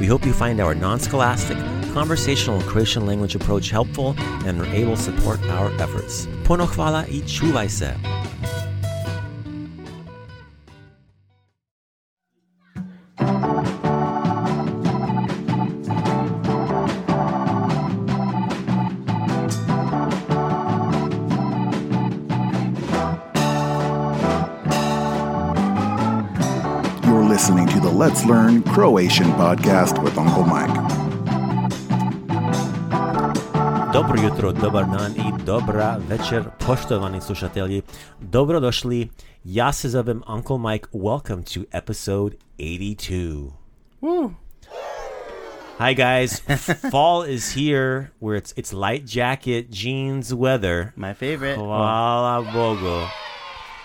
We hope you find our non scholastic, conversational Croatian language approach helpful and are able to support our efforts. Puno hvala i čuvaj se. Let's Learn Croatian podcast with Uncle Mike. Dobro jutro, dobar dan i dobra večer, poštovani slušatelji. Dobrodošli. Ja se zovem Uncle Mike. Welcome to episode 82. Woo! Hi guys, fall is here where it's it's light jacket, jeans weather. My favorite. Hvala Bogu.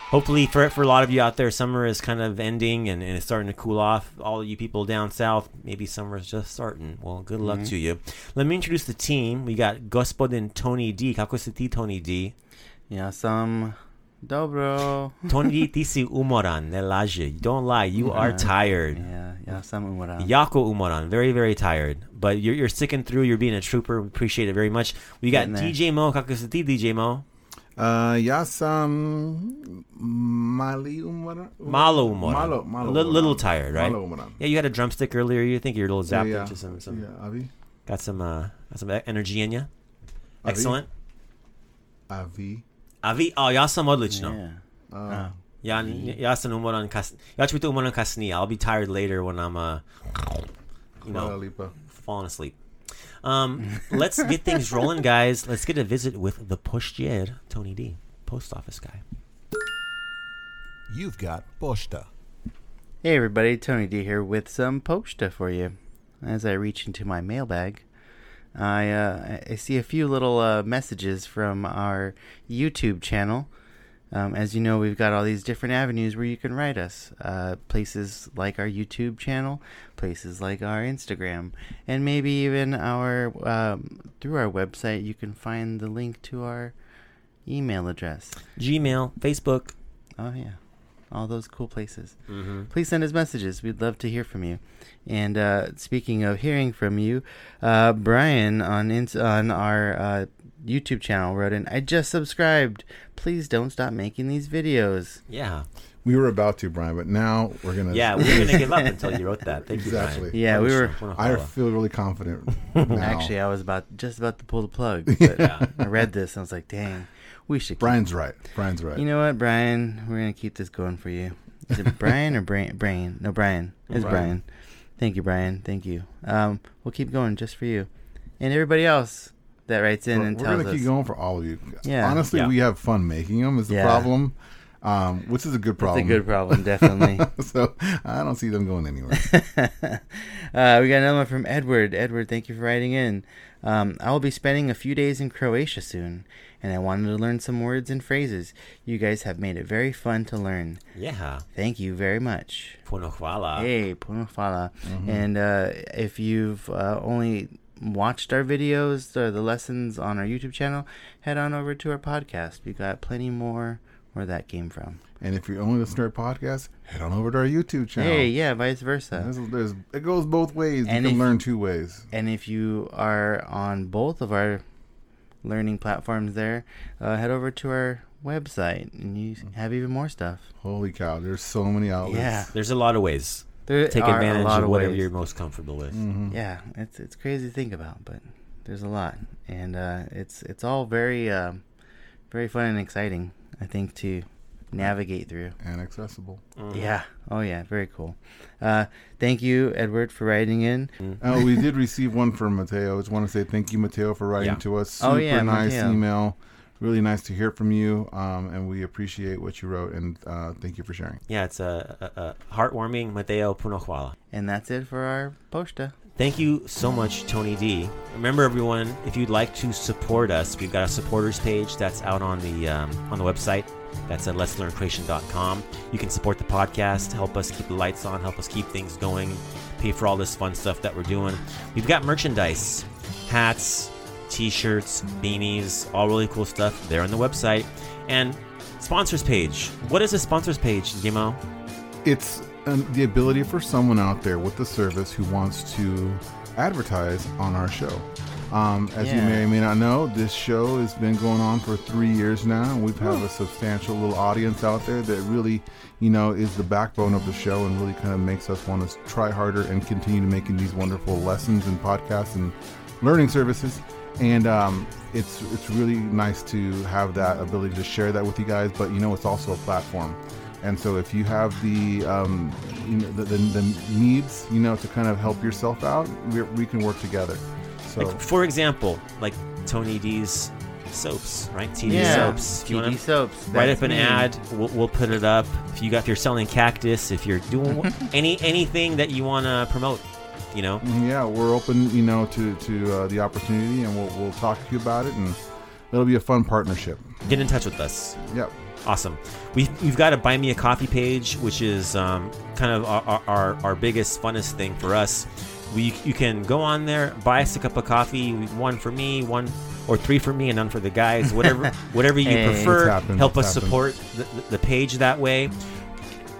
Hopefully, for for a lot of you out there, summer is kind of ending and, and it's starting to cool off. All you people down south, maybe summer is just starting. Well, good luck mm-hmm. to you. Let me introduce the team. We got Gospodin Tony D. Kako ti, Tony D? Ja sam dobro. Tony D, ti si umoran, ne laži. Don't lie, you are tired. Yeah, ja sam umoran. Jako umoran, very, very tired. But you're, you're sticking through. You're being a trooper. We appreciate it very much. We got DJ Mo. Kako ti, DJ Mo? Uh, ja sam mali umoran. Malo umoran. Malo, malo a little, umoran. little tired, right? Malo umoran. Yeah, you had a drumstick earlier. You think you're a little zapped yeah, into some, some yeah, Avi? got some, uh, got some energy in you. Excellent. Avi? Avi, oh, ja sam odlično. Yeah. Uh, Ja, ja sam umoran kas, ja ću biti umoran kasnije. I'll be tired later when I'm, uh, you know, falling asleep. Um, let's get things rolling, guys. Let's get a visit with the postier, Tony D, post office guy. You've got Posta. Hey everybody, Tony D here with some posta for you. As I reach into my mailbag, I uh, I see a few little uh, messages from our YouTube channel. Um, as you know, we've got all these different avenues where you can write us. Uh, places like our YouTube channel, places like our Instagram, and maybe even our um, through our website. You can find the link to our email address. Gmail, Facebook. Oh yeah, all those cool places. Mm-hmm. Please send us messages. We'd love to hear from you. And uh, speaking of hearing from you, uh, Brian on ins- on our uh, YouTube channel wrote in, "I just subscribed. Please don't stop making these videos." Yeah. We were about to, Brian, but now we're gonna. Yeah, we were going to give up until you wrote that. Thank Exactly. you, Brian. Yeah, we were. I feel really confident. now. Actually, I was about just about to pull the plug, but Yeah. I read this and I was like, "Dang, we should." Keep- Brian's right. Brian's right. You know what, Brian? We're gonna keep this going for you. Is it Brian or Brain? Brain? No, Brian. It's Brian. Brian. Thank you, Brian. Thank you. Um, we'll keep going just for you, and everybody else. That writes in We're, and we're tells gonna us. keep going for all of you. Yeah. Honestly, Yeah. we have fun making them. Is the Yeah. problem, um, which is a good problem. It's a problem. good problem, definitely. so I don't see them going anywhere. uh, we got another one from Edward. Edward, thank you for writing in. Um, I will be spending a few days in Croatia soon, and I wanted to learn some words and phrases. You guys have made it very fun to learn. Yeah. Thank you very much. Puno hvala. Hey, puno hvala. Mm-hmm. And uh, if you've uh, only watched our videos or the lessons on our YouTube channel, head on over to our podcast. We got plenty more where that came from. and if you're only listening to our podcast, head on over to our YouTube channel. Hey, yeah, vice versa. There's, there's, it goes both ways. And you if- can learn two ways. And if you are on both of our learning platforms there, uh, head over to our website and you have even more stuff. Holy cow! There's so many outlets. Yeah. There's a lot of ways. There Take are a advantage lot of whatever ways. you're most comfortable with. Mhm. Yeah, it's it's crazy to think about, but there's a lot, and uh, it's it's all very um, very fun and exciting. I think to navigate through. and accessible. Mhm. Yeah. Oh yeah. Very cool. Uh, thank you, Edward, for writing in. Uh, we did receive one from Mateo. I just want to say thank you, Mateo, for writing Yeah. to us. Super Oh, yeah, nice Mateo. email. Really nice to hear from you, um, and we appreciate what you wrote. And uh, thank you for sharing. Yeah, it's a, a, a heartwarming Mateo Puno hvala. And that's it for our posta. Thank you so much, Tony D. Remember, everyone, if you'd like to support us, we've got a supporters page that's out on the um, on the website. That's at letslearncroatian.com. You can support the podcast, help us keep the lights on, help us keep things going, pay for all this fun stuff that we're doing. We've got merchandise, hats, t-shirts, beanies, all really cool stuff there on the website. And sponsors page. What is a sponsors page, Dimo? It's um, the ability for someone out there with the service who wants to advertise on our show. Um, as you may or may not know, this show has been going on for three years now, and we've had a substantial little audience out there that really, you know, is the backbone of the show and really kind of makes us want to try harder and continue to making these wonderful lessons and podcasts and learning services. And um, it's it's really nice to have that ability to share that with you guys. But you know, it's also a platform. And so, if you have the, um, you know, the, the, the needs, you know, to kind of help yourself out, we we can work together. So, Like, for example, like Tony D's soaps, right? TD yeah. soaps. If you TD wanna soaps. write up an me. ad, we'll, we'll put it up. If you got, if you're selling cactus, if you're doing any anything that you want to promote, you know, yeah, we're open, you know, to to uh, the opportunity, and we'll we'll talk to you about it, and it'll be a fun partnership. get in touch with us. Yep. Awesome. We've, we've got a Buy Me a Coffee page, which is um, kind of our, our, our biggest, funnest thing for us. We, you can go on there, buy us a cup of coffee, one for me, one or three for me, and none for the guys. Whatever whatever you Hey. prefer. Happened, Help us happened. support the, the, the page that way.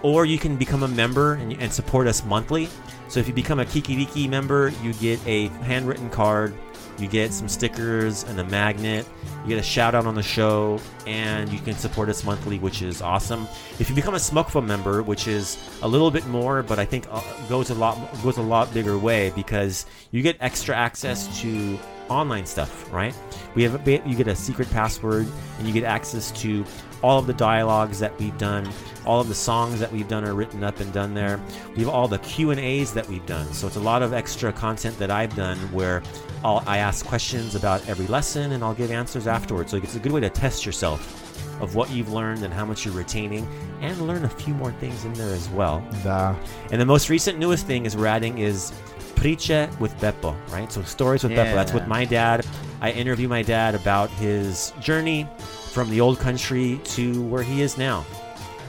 Or you can become a member and, and support us monthly. So if you become a Kikiriki member, you get a handwritten card, you get some stickers and a magnet, you get a shout out on the show, and you can support us monthly, which is awesome. If you become a Smokeful member, which is a little bit more, but I think uh, goes a lot goes a lot bigger way because you get extra access to online stuff, right? We have a, you get a secret password and you get access to all of the dialogues that we've done, all of the songs that we've done are written up and done there. We have all the Q and A's that we've done, so it's a lot of extra content that I've done where I'll, I ask questions about every lesson and I'll give answers afterwards. So it's a good way to test yourself of what you've learned and how much you're retaining, and learn a few more things in there as well. Da. And the most recent newest thing is we're adding is Priče with Beppo, right? So stories with Beppo. That's with my dad. I interview my dad about his journey from the old country to where he is now.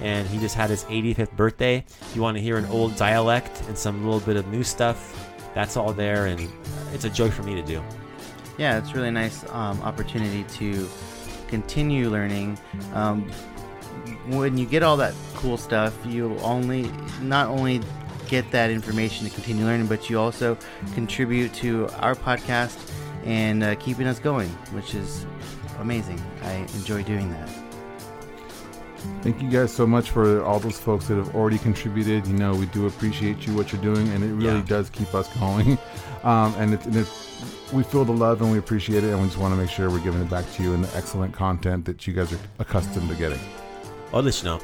And he just had his 85th birthday. If you want to hear an old dialect and some little bit of new stuff, that's all there, and it's a joy for me to do. Yeah, it's really nice um, opportunity to continue learning. Um, when you get all that cool stuff, you only not only get that information to continue learning, but you also contribute to our podcast and uh, keeping us going, which is amazing. I enjoy doing that. Thank you guys so much for all those folks that have already contributed. You know, we do appreciate you what you're doing, and it really Yeah. does keep us going. Um, and it's, and it's we feel the love and we appreciate it, and we just want to make sure we're giving it back to you in the excellent content that you guys are accustomed to getting. I'll let you know.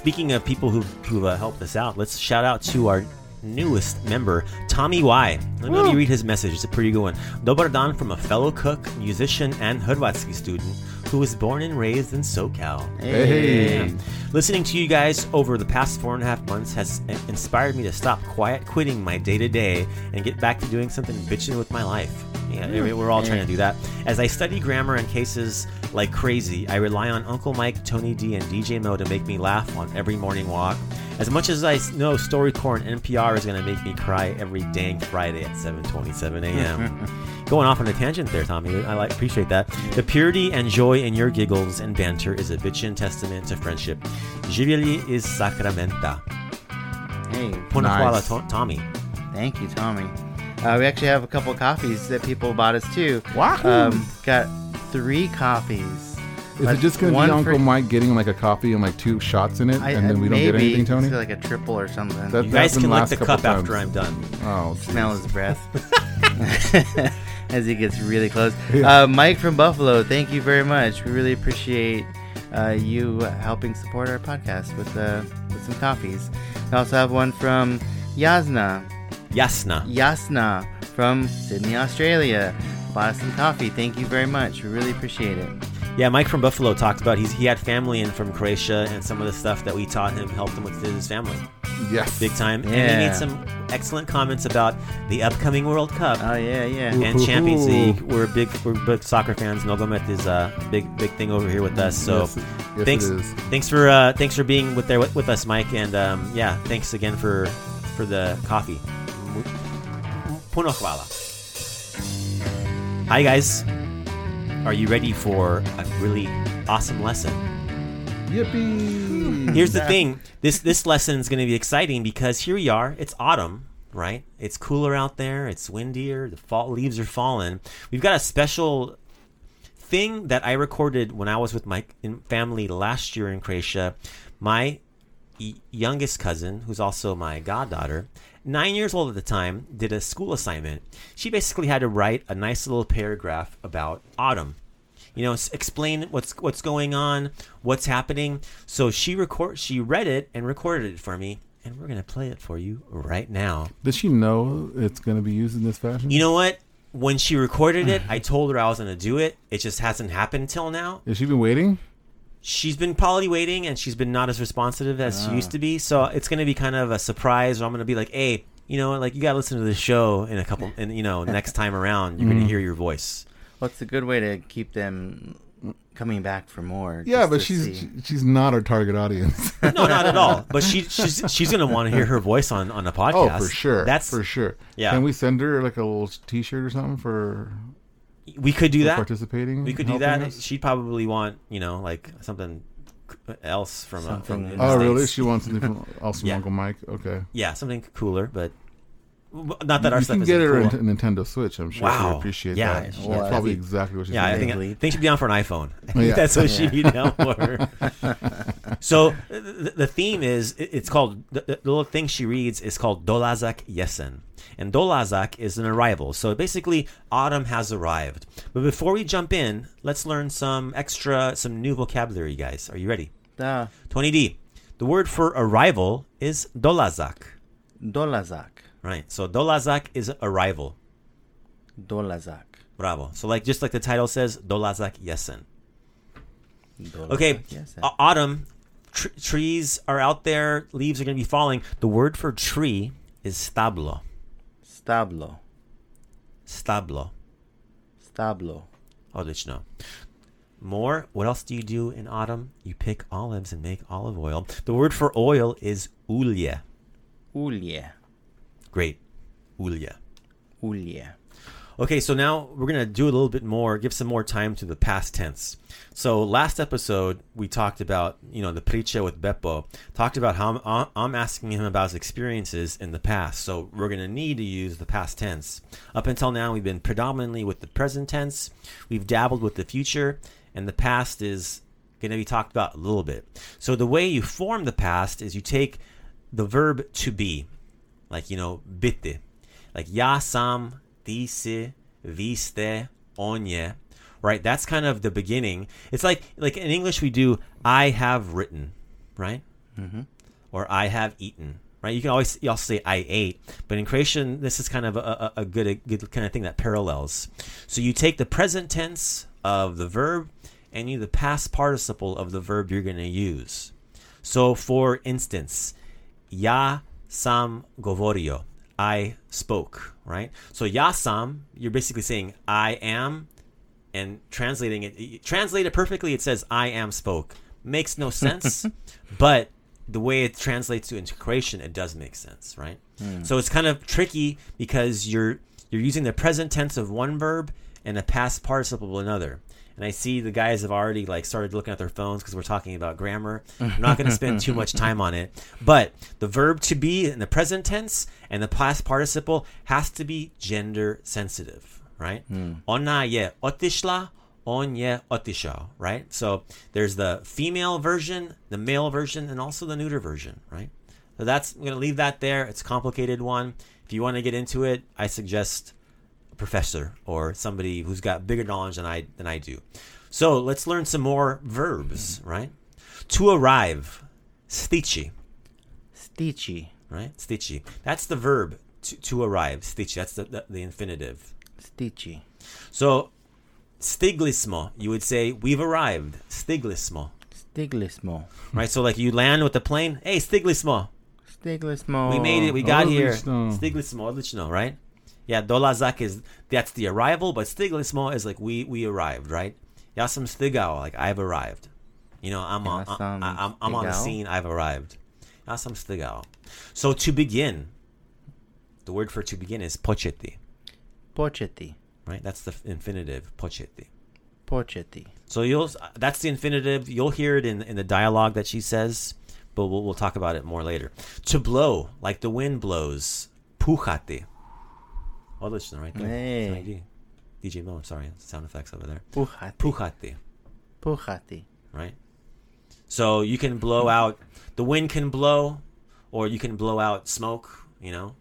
Speaking of people who who uh, helped us out, let's shout out to our newest member, Tommy Y. Let me read his message. It's a pretty good one. Dobar dan from a fellow cook, musician, and Hrvatski student who was born and raised in SoCal. Hey. Listening to you guys over the past four and a half months has inspired me to stop quiet quitting my day to day and get back to doing something bitching with my life. Yeah, we're all trying to do that. As I study grammar and cases like crazy, I rely on Uncle Mike, Tony D, and DJ Mo to make me laugh on every morning walk. As much as I know StoryCorps and NPR is going to make me cry every dang Friday at 7:27 a.m. Going off on a tangent there, Tommy. I like appreciate that. The purity and joy in your giggles and banter is a bitchin' testament to friendship. Živjeli is Sacramenta. Hey, Nice. to- Tommy. thank you, Tommy. Uh, we actually have a couple coffees that people bought us too. Wahoo! Um, got three coffees. Is But it just going to one be for- Uncle Mike getting like a coffee and like two shots in it, I- and then we don't maybe get anything, Tony? It's like a triple or something. That- You That's guys been can lick last the couple cup after times. I'm done. oh, smell his breath as he gets really close. Yeah. Uh, Mike from Buffalo, thank you very much. We really appreciate uh, you helping support our podcast with uh, with some coffees. We also have one from Yasna. Yasna. Yasna from Sydney, Australia. Bought us some coffee. Thank you very much. We really appreciate it. Yeah, Mike from Buffalo talked about he's he had family in from Croatia and some of the stuff that we taught him helped him with his family Yes. big time. And he made some excellent comments about the upcoming World Cup. Oh yeah, yeah. Ooh. and Champions Ooh. League. We're big, we're big soccer fans. Nogomet is a big, big thing over here with us. So, Yes, yes, thanks, it is. thanks for, uh, thanks for being with there with, with us, Mike. And um, yeah, thanks again for for the coffee. Puno hvala. Hi guys, are you ready for a really awesome lesson? Yippee! Hmm. Here's the thing. This this lesson is going to be exciting because here we are. It's autumn, right? It's cooler out there. It's windier. The fall leaves are falling. We've got a special thing that I recorded when I was with my family last year in Croatia. My youngest cousin, who's also my goddaughter, nine years old at the time, did a school assignment. She basically had to write a nice little paragraph about autumn you know, explain what's what's going on, what's happening. So she record she read it and recorded it for me, and we're gonna play it for you right now. Does she know it's going to be used in this fashion? You know what? When she recorded it, I told her I was gonna do it. It just hasn't happened till now. Has she been waiting? She's been probably waiting, and she's been not as responsive as she used ah. to be. So it's gonna be kind of a surprise. Or I'm gonna be like, hey. You know, like you gotta listen to the show in a couple, and you know, next time around, you're gonna mm. hear your voice. What's a good way to keep them coming back for more? Yeah, but she's see? she's not our target audience. No, not at all. But she, she's she's gonna want to hear her voice on on a oh, podcast. oh, podcast. for sure. That's for sure. Yeah. Can we send her like a little T-shirt or something for, we could do that. participating? We could do that. us? She'd probably want you know like something else from a, from Something- in the Oh, really? She wants something from also from Yeah. Uncle Mike. Okay. yeah, something cooler, but not that our you stuff can is get her cool. a Nintendo Switch. I'm sure Wow. she'll appreciate Yeah. that. Well, That's probably think- exactly what she's Yeah, I gonna think, I think she'd be down for an iPhone. I think oh, Yeah. that's what Yeah. she'd be down for. so the, the theme is it's called the, the little thing she reads is called Dolazak Yesen, and Dolazak is an arrival. So basically, autumn has arrived. But before we jump in, let's learn some extra, some new vocabulary, guys. Are you ready? Da, Tony D. The word for arrival is Dolazak. dolazak. Right. So Dolazak is arrival. Dolazak. Bravo. So like just like the title says, Dolazak Yesen. Dolazak, Okay, Yes. au- autumn. Tr- trees are out there. Leaves are going to be falling. The word for tree is stablo. Stablo. Stablo. Stablo. Oh, Odlično. More. What else do you do in autumn? You pick olives and make olive oil. The word for oil is ulje. Ulje. Great. Ulje. Ulje. Okay, so now we're going to do a little bit more, give some more time to the past tense. So last episode, we talked about, you know, the Priče with Beppo, talked about how I'm, uh, I'm asking him about his experiences in the past. So we're going to need to use the past tense. Up until now, we've been predominantly with the present tense. We've dabbled with the future, and the past is going to be talked about a little bit. So the way you form the past is you take the verb to be, like, you know, bitte. Like, ja sam, ti si, vi ste, on je. Right? That's kind of the beginning. It's like, like in English, we do, I have written, right? Mhm. Or I have eaten, right? You can always you also say I ate, but in Croatian, this is kind of a, a, a good a good kind of thing that parallels. So you take the present tense of the verb and you the past participle of the verb you're going to use. So, for instance, ja sam govorio, I spoke, right? So ja sam, you're basically saying I am, and translating it, translate it perfectly. It says I am spoke. Makes no sense, but the way it translates to into Croatian, it does make sense, right? Hmm. So it's kind of tricky because you're you're using the present tense of one verb and the past participle of another. And I see the guys have already like started looking at their phones because we're talking about grammar. I'm not going to spend too much time on it, but the verb to be in the present tense and the past participle has to be gender sensitive, right? Hmm. Ona je otishla, on otišao, right? So there's the female version, the male version, and also the neuter version, right? So that's I'm going to leave that there. It's a complicated one. If you want to get into it, I suggest professor or somebody who's got bigger knowledge than I than I do. So let's learn some more verbs, right? To arrive, stici, Stici. right? Stici. That's the verb to, to arrive. Stici. That's the, the, the infinitive. Stici. So stiglismo, you would say we've arrived. Stiglismo, Stiglismo. right? So like you land with the plane. Hey, stiglismo. Stiglismo. We made it. We got oh, here. Odlično. Stiglismo, odlično, right? Yeah, dolazak is that's the arrival, but stiglismo is like we we arrived, right? Ja sam stigao, like I've arrived. You know, I'm on I, sam I, I'm, I'm on the scene. I've arrived. Ja sam stigao. So to begin, the word for to begin is početi, Početi. right? That's the infinitive početi. Početi. So you'll that's the infinitive. You'll hear it in in the dialogue that she says, but we'll we'll talk about it more later. To blow, like the wind blows, puhati. Oh, listen right there. Hey. DJ Mo, sorry, sound effects over there. Puhati. Puhati, Puhati. right? So you can blow out. The wind can blow, or you can blow out smoke. You know,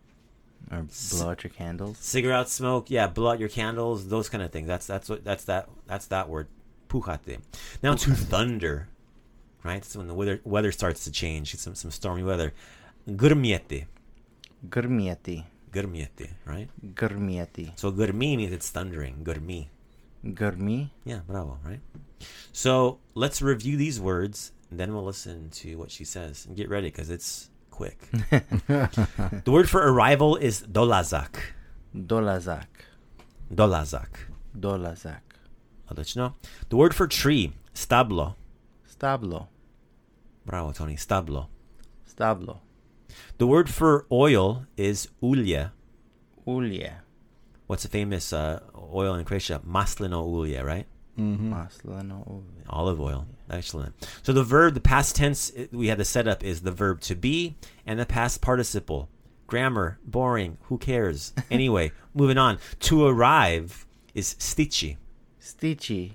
Or blow out your candles. cigarette smoke. Yeah, blow out your candles. Those kind of things. That's that's what that's that that's that word. Puhate. Now to thunder, right? That's when the weather weather starts to change. Some some stormy weather. Gurmiete. Grmieti. Gurmiete, right? Grmieti. So gurmi means it's thundering. Gurmi. Grmi. Yeah, bravo, right? So let's review these words, and then we'll listen to what she says. And get ready because it's quick. the word for arrival is dolazak. Dolazak. Dolazak. Dolazak. I'll let you know. The word for tree, stablo. Stablo. Bravo, Tony. Stablo. Stablo. The word for oil is ulje. Ulje. What's the famous uh, oil in Croatia? Maslino ulje, right? Maslano ulje. Olive oil. Excellent. So the verb, the past tense we had the setup is the verb to be and the past participle. Grammar, boring. Who cares? Anyway, moving on. To arrive is stici. Stici.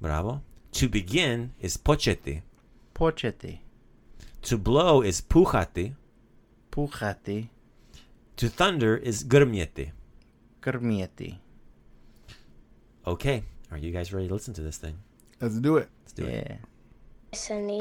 Bravo. To begin is početi. Početi. To blow is puhati. Puhati. To thunder is grmjeti. Grmieti. Okay. Are you guys ready to listen to this thing? Let's do it. Let's do it. Yeah. Jesen,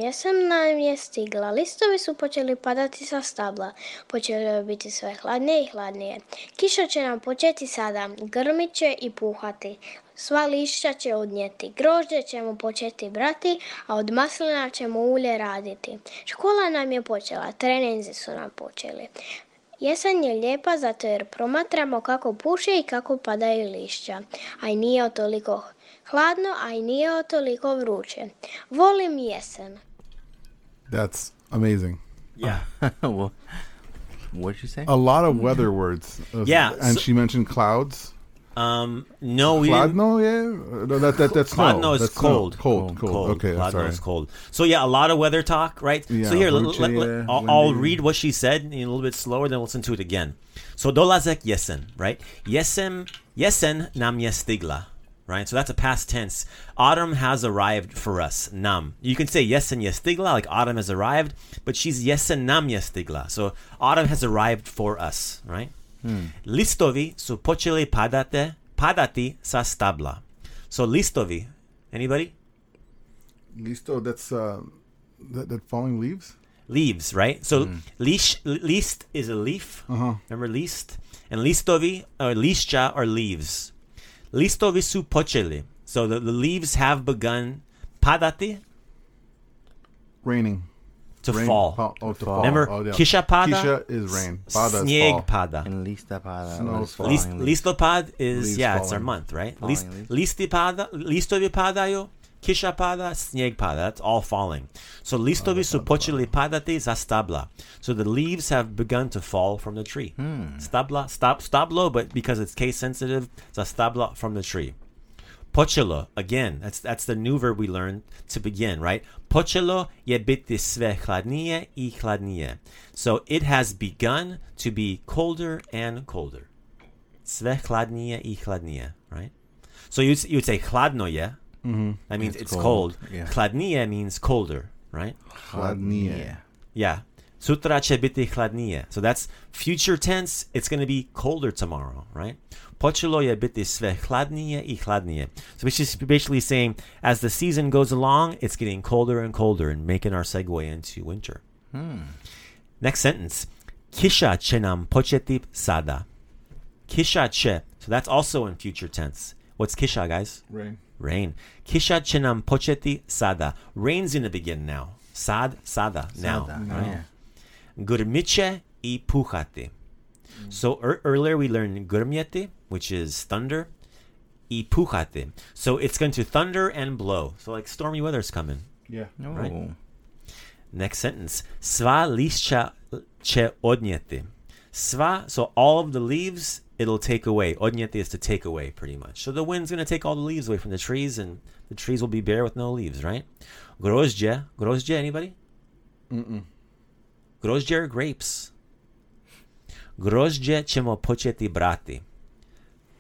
jesen nam je stigla. Listovi su počeli padati sa stabla. Počelo je biti sve hladnije i hladnije. Kiša će nam početi sada. Grmit će i puhati. Sva lišća će odnijeti. Grožđe ćemo početi brati, a od maslina ćemo ulje raditi. Škola nam je počela. Treninzi su nam počeli. Jesen je lijepa zato jer promatramo kako puše i kako padaju lišća, a i nije toliko hladno, a i nije toliko vruće. Volim jesen. That's amazing. Yeah. Wha- What'd you say? A lot of weather words. Uh, Yeah, And so- she mentioned clouds. Um, no, we didn't. Hladno, yeah? No, that, that, that's snow. Hladno is That's snow. cold. Cold, cold. Okay, I'm Hladno sorry. is cold. So yeah, a lot of weather talk, right? Yeah, so here, let, vruće let, let, I'll, I'll read what she said in a little bit slower, then listen to it again. So dolazek jesen, right? Jesen, jesen nam je stigla, right? So that's a past tense. Autumn has arrived for us. Nam. You can say jesen je stigla, like autumn has arrived, but she's jesen nam je stigla. So autumn has arrived for us, right? Hmm. Listovi su počeli padate, padati sa stabla. So listovi, anybody? Listo, that's uh, that, that falling leaves? leaves, right? So hmm. lish, list is a leaf. Uh-huh. Remember list? And listovi or lischa are leaves. Listovi su počeli. So the, the leaves have begun padati Raining. to Rain, fall. fall- Oh, to fall. Remember, oh, yeah. kisha pada, Kisha is rain. Pada is Snieg fall. pada. And listapada. Snow. List, listopad is Leaves yeah, it's our month, right? Falling List, leaves. listipada, listovi kisha pada, snieg pada. That's all falling. So listovi su počeli padati za stabla. So the leaves have begun to fall from the tree. Stabla, stop, stablo, but because it's case sensitive, za stabla from the tree. Počelo, again, that's that's the new verb we learned to begin, right? Počelo je biti sve hladnije i hladnije. So it has begun to be colder and colder. Sve hladnije i hladnije, right? So you'd, you'd say hladno je. Mm-hmm. That means it's, It's cold. cold, yeah. Hladnije means colder, right? Hladnije. Yeah. Sutra će biti hladnije. So that's future tense. It's going to be colder tomorrow, right? Počelo je biti sve hladnije i hladnije. So it's just basically saying as the season goes along, it's getting colder and colder and making our segue into winter. Hmm. Next sentence. Kisha će nam početi sada. Kisha će. So that's also in future tense. What's kisha, guys? Rain. Rain. Kisha će pocheti početi sada. Rain's going to begin now. Sad, sada, now. Sada, right? yeah. Grmiće i puhati. Mm. So ear- earlier we learned grmjeti, which is thunder, i puhati. So it's going to thunder and blow. So like stormy weather's coming. Yeah. Oh. Right. Next sentence. Sva lišća će odnijeti. Sva, so all of the leaves, it'll take away. Odnijeti is to take away, pretty much. So the wind's going to take all the leaves away from the trees, and the trees will be bare with no leaves, right? Grožđe. Grožđe, anybody? Mm-mm. Grožđe are grapes. Grožđe ćemo početi brati.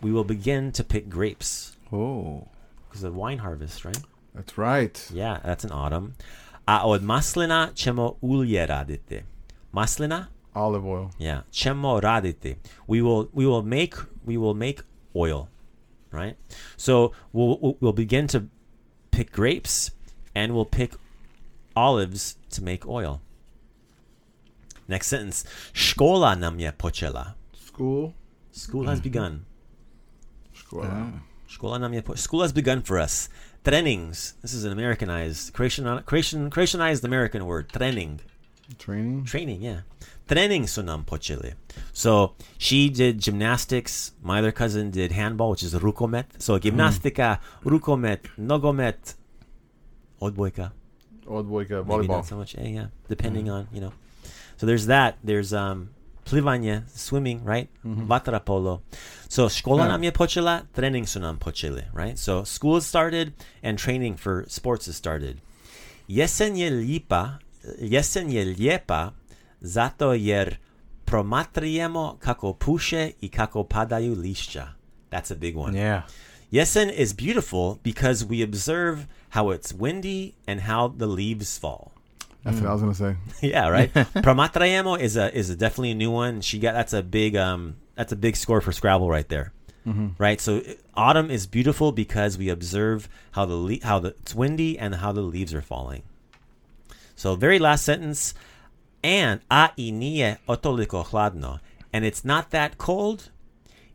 We will begin to pick grapes. Oh. Because of wine harvest, right? That's right. Yeah, that's in autumn. A od maslina ćemo ulje raditi. Maslina? Olive oil. Yeah. Ćemo raditi. We will we will make we will make oil, right? So we'll we'll- begin to pick grapes and we'll pick olives to make oil. Next sentence. Škola nam je počela. School. School has begun. Škola. Uh, škola nam je po- School has begun for us. Trainings. This is an Americanized, Croatian, Croatian, Croatianized American word. Training. Training. Training, yeah. Trening su nam. So she did gymnastics. My other cousin did handball, which is rukomet. So gymnastika, rukomet, nogomet, odbojka. Odbojka. Maybe Volleyball. not so much. eh, yeah, depending on you know. So there's that. There's um plivanje, swimming, right? Vaterpolo. So škola nam je počela, trening su nam počeli, right? So school started and training for sports has started. Jesen je lipa, jesen je lijepa zato jer promatrujemo kako puše i kako padaju lišća. That's a big one. Yeah. Yesen is beautiful because we observe how it's windy and how the leaves fall. That's what I was gonna say. yeah, right. Pramatrayemo is a is a definitely a new one. She got that's a big um that's a big score for Scrabble right there. Right. So autumn is beautiful because we observe how the le- how the it's windy and how the leaves are falling. So very last sentence, and a i nije otoliko hladno, and it's not that cold.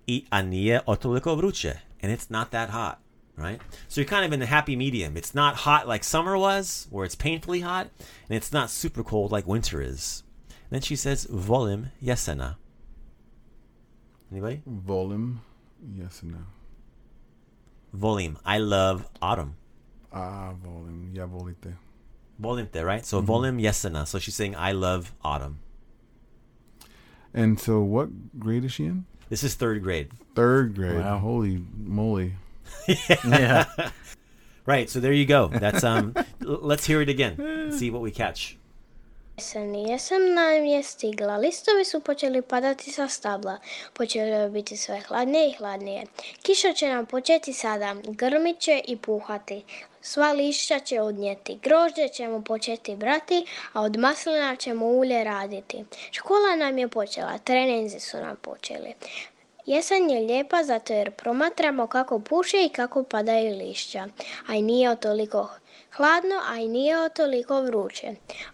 I a nije otoliko vruće, and it's not that hot. Right? So you're kind of in the happy medium. It's not hot like summer was, where it's painfully hot, and it's not super cold like winter is. then she says, volim jesena. Anybody? Volim. Yes and no. Volim. I love autumn. Ah, volim. Ja volite. Volimte, right? So volim jesena. So she's saying, I love autumn. And so, what grade is she in? This is third grade. Third grade. Wow. Holy moly! Yeah. Right. So there you go. That's um. l- let's hear it again. see what we catch. Jesen jesam nam je stigla, listovi su počeli padati sa stabla, počelo je biti sve hladnije i hladnije. Kiša će nam početi sada, grmit će i puhati. Sva lišća će odnijeti, grožđe ćemo početi brati, a od maslina ćemo ulje raditi. Škola nam je počela, treninzi su nam počeli. Jesen je lijepa zato jer promatramo kako puše i kako padaju lišća, a i nije toliko Hladno, a i nije toliko vruće.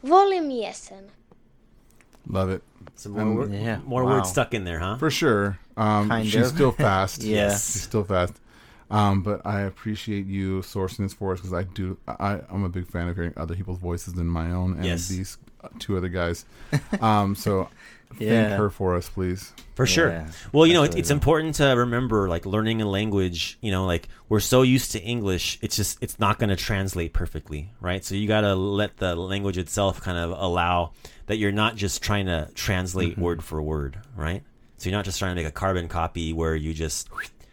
Volim jesen. Love it. Some more, Um, wor- yeah, more wow. words stuck in there, huh? For sure. Um, Kind she's of. still fast. Yeah. She's still fast. Um, but I appreciate you sourcing this for us because I do. I, I'm a big fan of hearing other people's voices than my own and Yes. these uh, two other guys. Um, so thank her for us, please. For sure. Yeah, well, you know, that's it's, it's important to remember, like learning a language. You know, like we're so used to English, it's just it's not going to translate perfectly, right? So you got to let the language itself kind of allow that you're not just trying to translate Mm-hmm. word for word, right? So you're not just trying to make a carbon copy where you just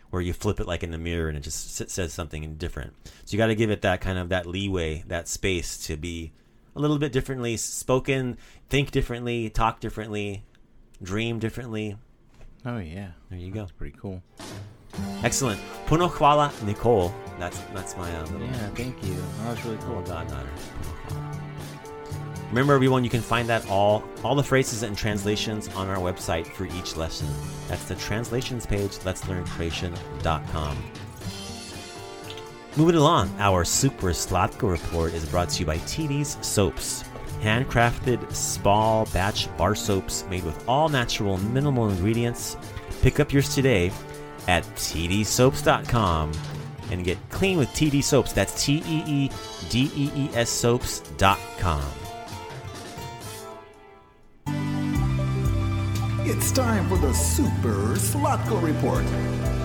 where you flip it like in the mirror and it just says something different. So you got to give it that kind of that leeway, that space to be a little bit differently spoken, think differently, talk differently, dream differently. Oh yeah, There you go. that's pretty cool. Excellent. Puno hvala, Nicole. That's that's my uh, little Yeah, thank you. That was really cool. goddaughter. Remember, everyone, you can find that all all the phrases and translations on our website for each lesson. That's the translations page. Let's learn Croatian.com. Moving along, our Super Slatko report is brought to you by TD's Soaps. Handcrafted, small batch bar soaps made with all natural, minimal ingredients. Pick up yours today at tdsoaps.com and get clean with TD Soaps. That's T E E D E E S soaps.com. It's time for the Super Slatko Report.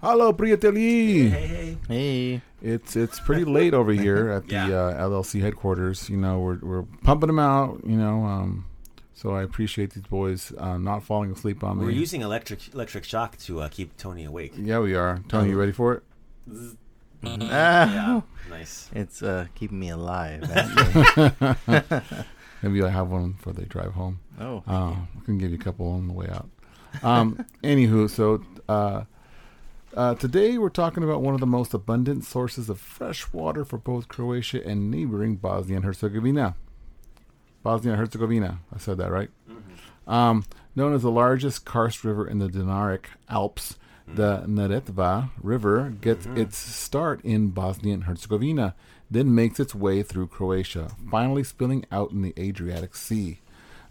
Hello, Priateli. hey. Hey, It's it's pretty late over here at the Yeah. uh, LLC headquarters. You know, we're we're pumping them out. You know, um, so I appreciate these boys uh, not falling asleep on me. We're using electric electric shock to uh, keep Tony awake. yeah, we are. Tony, you ready for it? ah, Yeah, nice. it's uh keeping me alive. Maybe I have one for the drive home. oh, Uh, I can give you a couple on the way out. Um, anywho, so uh, today we're talking about one of the most abundant sources of fresh water for both Croatia and neighboring Bosnia and Herzegovina. Bosnia and Herzegovina, I said that right. Um, known as the largest karst river in the Dinaric Alps, the Neretva River gets its start in Bosnia and Herzegovina, then makes its way through Croatia, finally spilling out in the Adriatic Sea.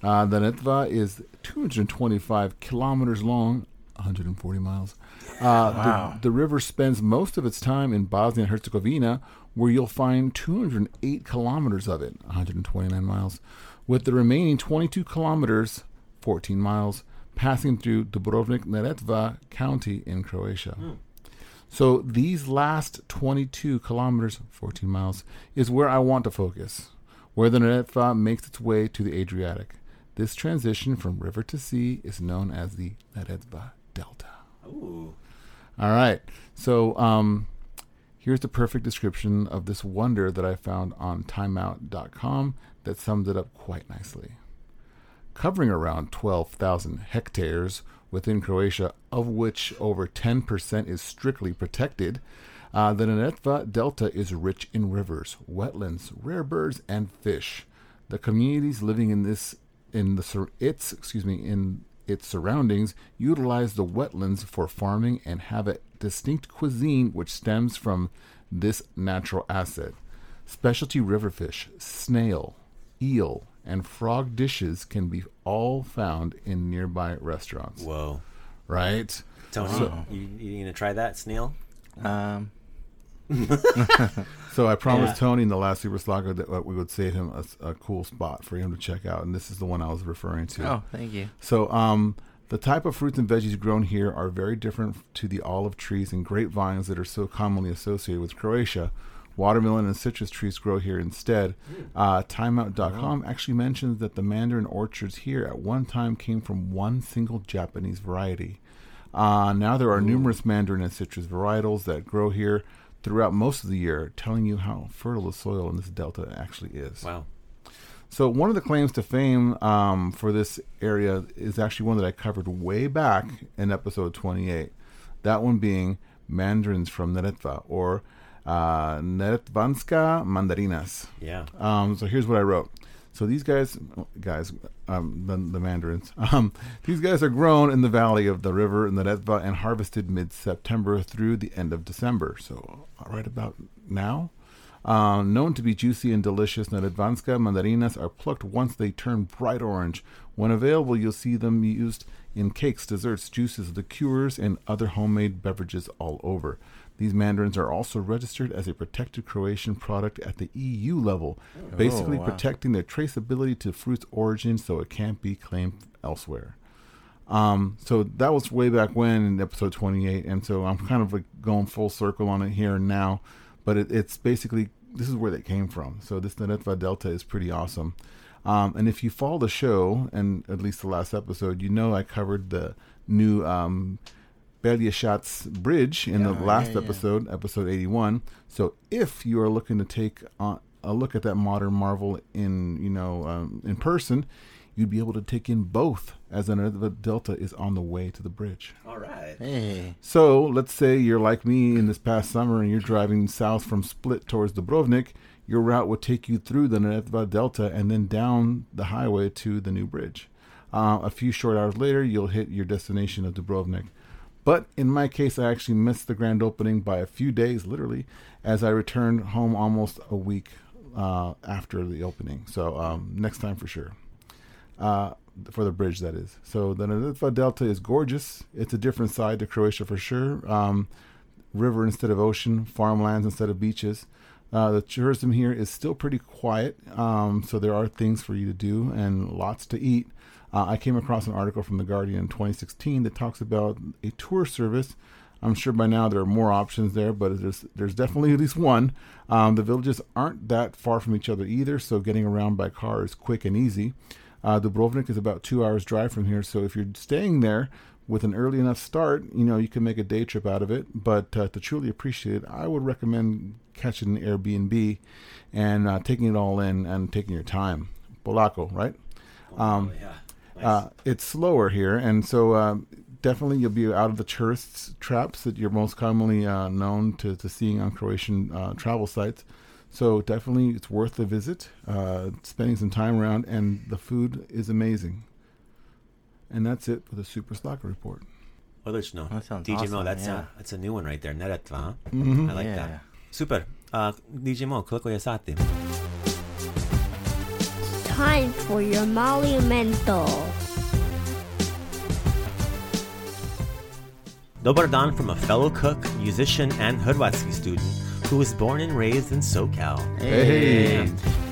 Uh, the Neretva is 225 kilometers long, 140 miles. Uh, the, the river spends most of its time in Bosnia and Herzegovina, where you'll find 208 kilometers of it, 129 miles, with the remaining 22 kilometers, 14 miles, passing through Dubrovnik Neretva County in Croatia. So these last 22 kilometers, 14 miles, is where I want to focus, where the Neretva makes its way to the Adriatic. This transition from river to sea is known as the Neretva Delta. Ooh. All right. So um, here's the perfect description of this wonder that I found on timeout.com that sums it up quite nicely. Covering around 12,000 hectares within Croatia, of which over 10% is strictly protected, uh, the Neretva Delta is rich in rivers, wetlands, rare birds, and fish. The communities living in this in the its excuse me in its surroundings utilize the wetlands for farming and have a distinct cuisine which stems from this natural asset. Specialty river fish, snail, eel, and frog dishes can be all found in nearby restaurants. Whoa. Right? Tony, you, you gonna try that snail? um, So I promised Yeah. Tony in the last Super Slatko that uh, we would save him a, a cool spot for him to check out, and this is the one I was referring to. oh, thank you. So, um, the type of fruits and veggies grown here are very different to the olive trees and grapevines that are so commonly associated with Croatia. Watermelon and citrus trees grow here instead. Uh, Timeout.com actually mentions that the mandarin orchards here at one time came from one single Japanese variety. Uh, now there are numerous mandarin and citrus varietals that grow here throughout most of the year, telling you how fertile the soil in this delta actually is. Wow. So one of the claims to fame um, for this area is actually one that I covered way back in episode 28. That one being mandarins from Neretva or uh, Neretvanska mandarinas. Yeah. Um, so here's what I wrote. So these guys, guys, um, the, the mandarins, um, these guys are grown in the valley of the river Neretva and harvested mid-September through the end of December. So right about now. Uh, known to be juicy and delicious, Neretvanska mandarinas are plucked once they turn bright orange. When available, you'll see them used in cakes, desserts, juices, liqueurs, and other homemade beverages all over. These mandarins are also registered as a protected Croatian product at the EU level, basically wow. protecting their traceability to fruit's origin so it can't be claimed elsewhere. Um, so that was way back when in episode 28, and so I'm kind of like going full circle on it here and now, but it, it's basically this is where they came from. So this Neretva Delta is pretty awesome. Um, and if you follow the show, and at least the last episode, you know I covered the new um, Belia Bridge in the last yeah, yeah. episode, episode 81. So if you are looking to take on a look at that modern marvel in, you know, um, in person, you'd be able to take in both as another delta is on the way to the bridge. All right. Hey. So let's say you're like me in this past summer and you're driving south from Split towards Dubrovnik. Your route would take you through the Neretva Delta and then down the highway to the new bridge. Uh, a few short hours later, you'll hit your destination of Dubrovnik. But in my case, I actually missed the grand opening by a few days, literally, as I returned home almost a week uh, after the opening. So um, next time for sure uh, for the bridge that is. So the Neretva Delta is gorgeous. It's a different side to Croatia for sure. Um, river instead of ocean, farmlands instead of beaches. Uh, the tourism here is still pretty quiet, um, so there are things for you to do and lots to eat. Uh, I came across an article from The Guardian in 2016 that talks about a tour service. I'm sure by now there are more options there, but there's there's definitely at least one. Um, the villages aren't that far from each other either, so getting around by car is quick and easy. Uh, Dubrovnik is about two hours drive from here, so if you're staying there with an early enough start, you know you can make a day trip out of it. But uh, to truly appreciate it, I would recommend catching an Airbnb and uh, taking it all in and taking your time. Polako, right? Um, yeah. Uh, it's slower here, and so uh, definitely you'll be out of the tourist traps that you're most commonly uh, known to, to seeing on Croatian uh, travel sites. So definitely it's worth the visit, uh, spending some time around, and the food is amazing. And that's it for the Super Slatko report. Odlično. That sounds DJ Mo, that's yeah. a that's a new one right there. Neretva, huh? Mhm. I like Yeah. that. Super. Uh, DJ Mo, koliko je sati? Time for your monumental. Dobar dan from a fellow cook, musician, and Hrvatski student who was born and raised in SoCal. Hey. That's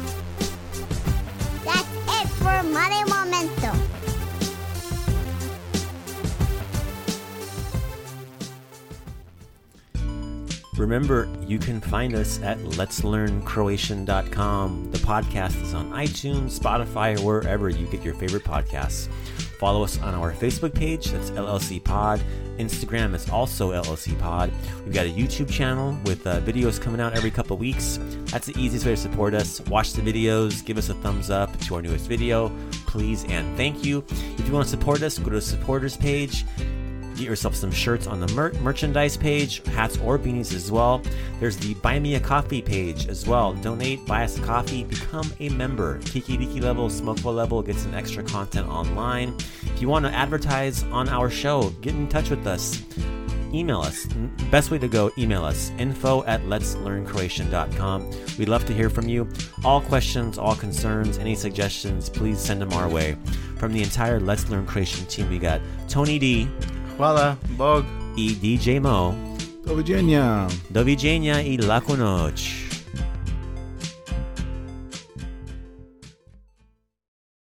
Remember, you can find us at letslearncroatian.com. The podcast is on iTunes, Spotify, or wherever you get your favorite podcasts. Follow us on our Facebook page, that's LLC Pod. Instagram is also LLC Pod. We've got a YouTube channel with uh, videos coming out every couple weeks. That's the easiest way to support us. Watch the videos, give us a thumbs up to our newest video, please and thank you. If you want to support us, go to the supporters page. Get yourself some shirts on the mer- merchandise page, hats or beanies as well. There's the Buy Me a Coffee page as well. Donate, buy us a coffee, become a member. Kiki Diki level, Smokeful level, get some extra content online. If you want to advertise on our show, get in touch with us. Email us. Best way to go, email us. Info at letslearncroatian.com. We'd love to hear from you. All questions, all concerns, any suggestions, please send them our way. From the entire Let's Learn Croatian team, we got Tony D, Hvala, Bog. i DJ Mo. Do widzenia. Do widzenia i laku noć.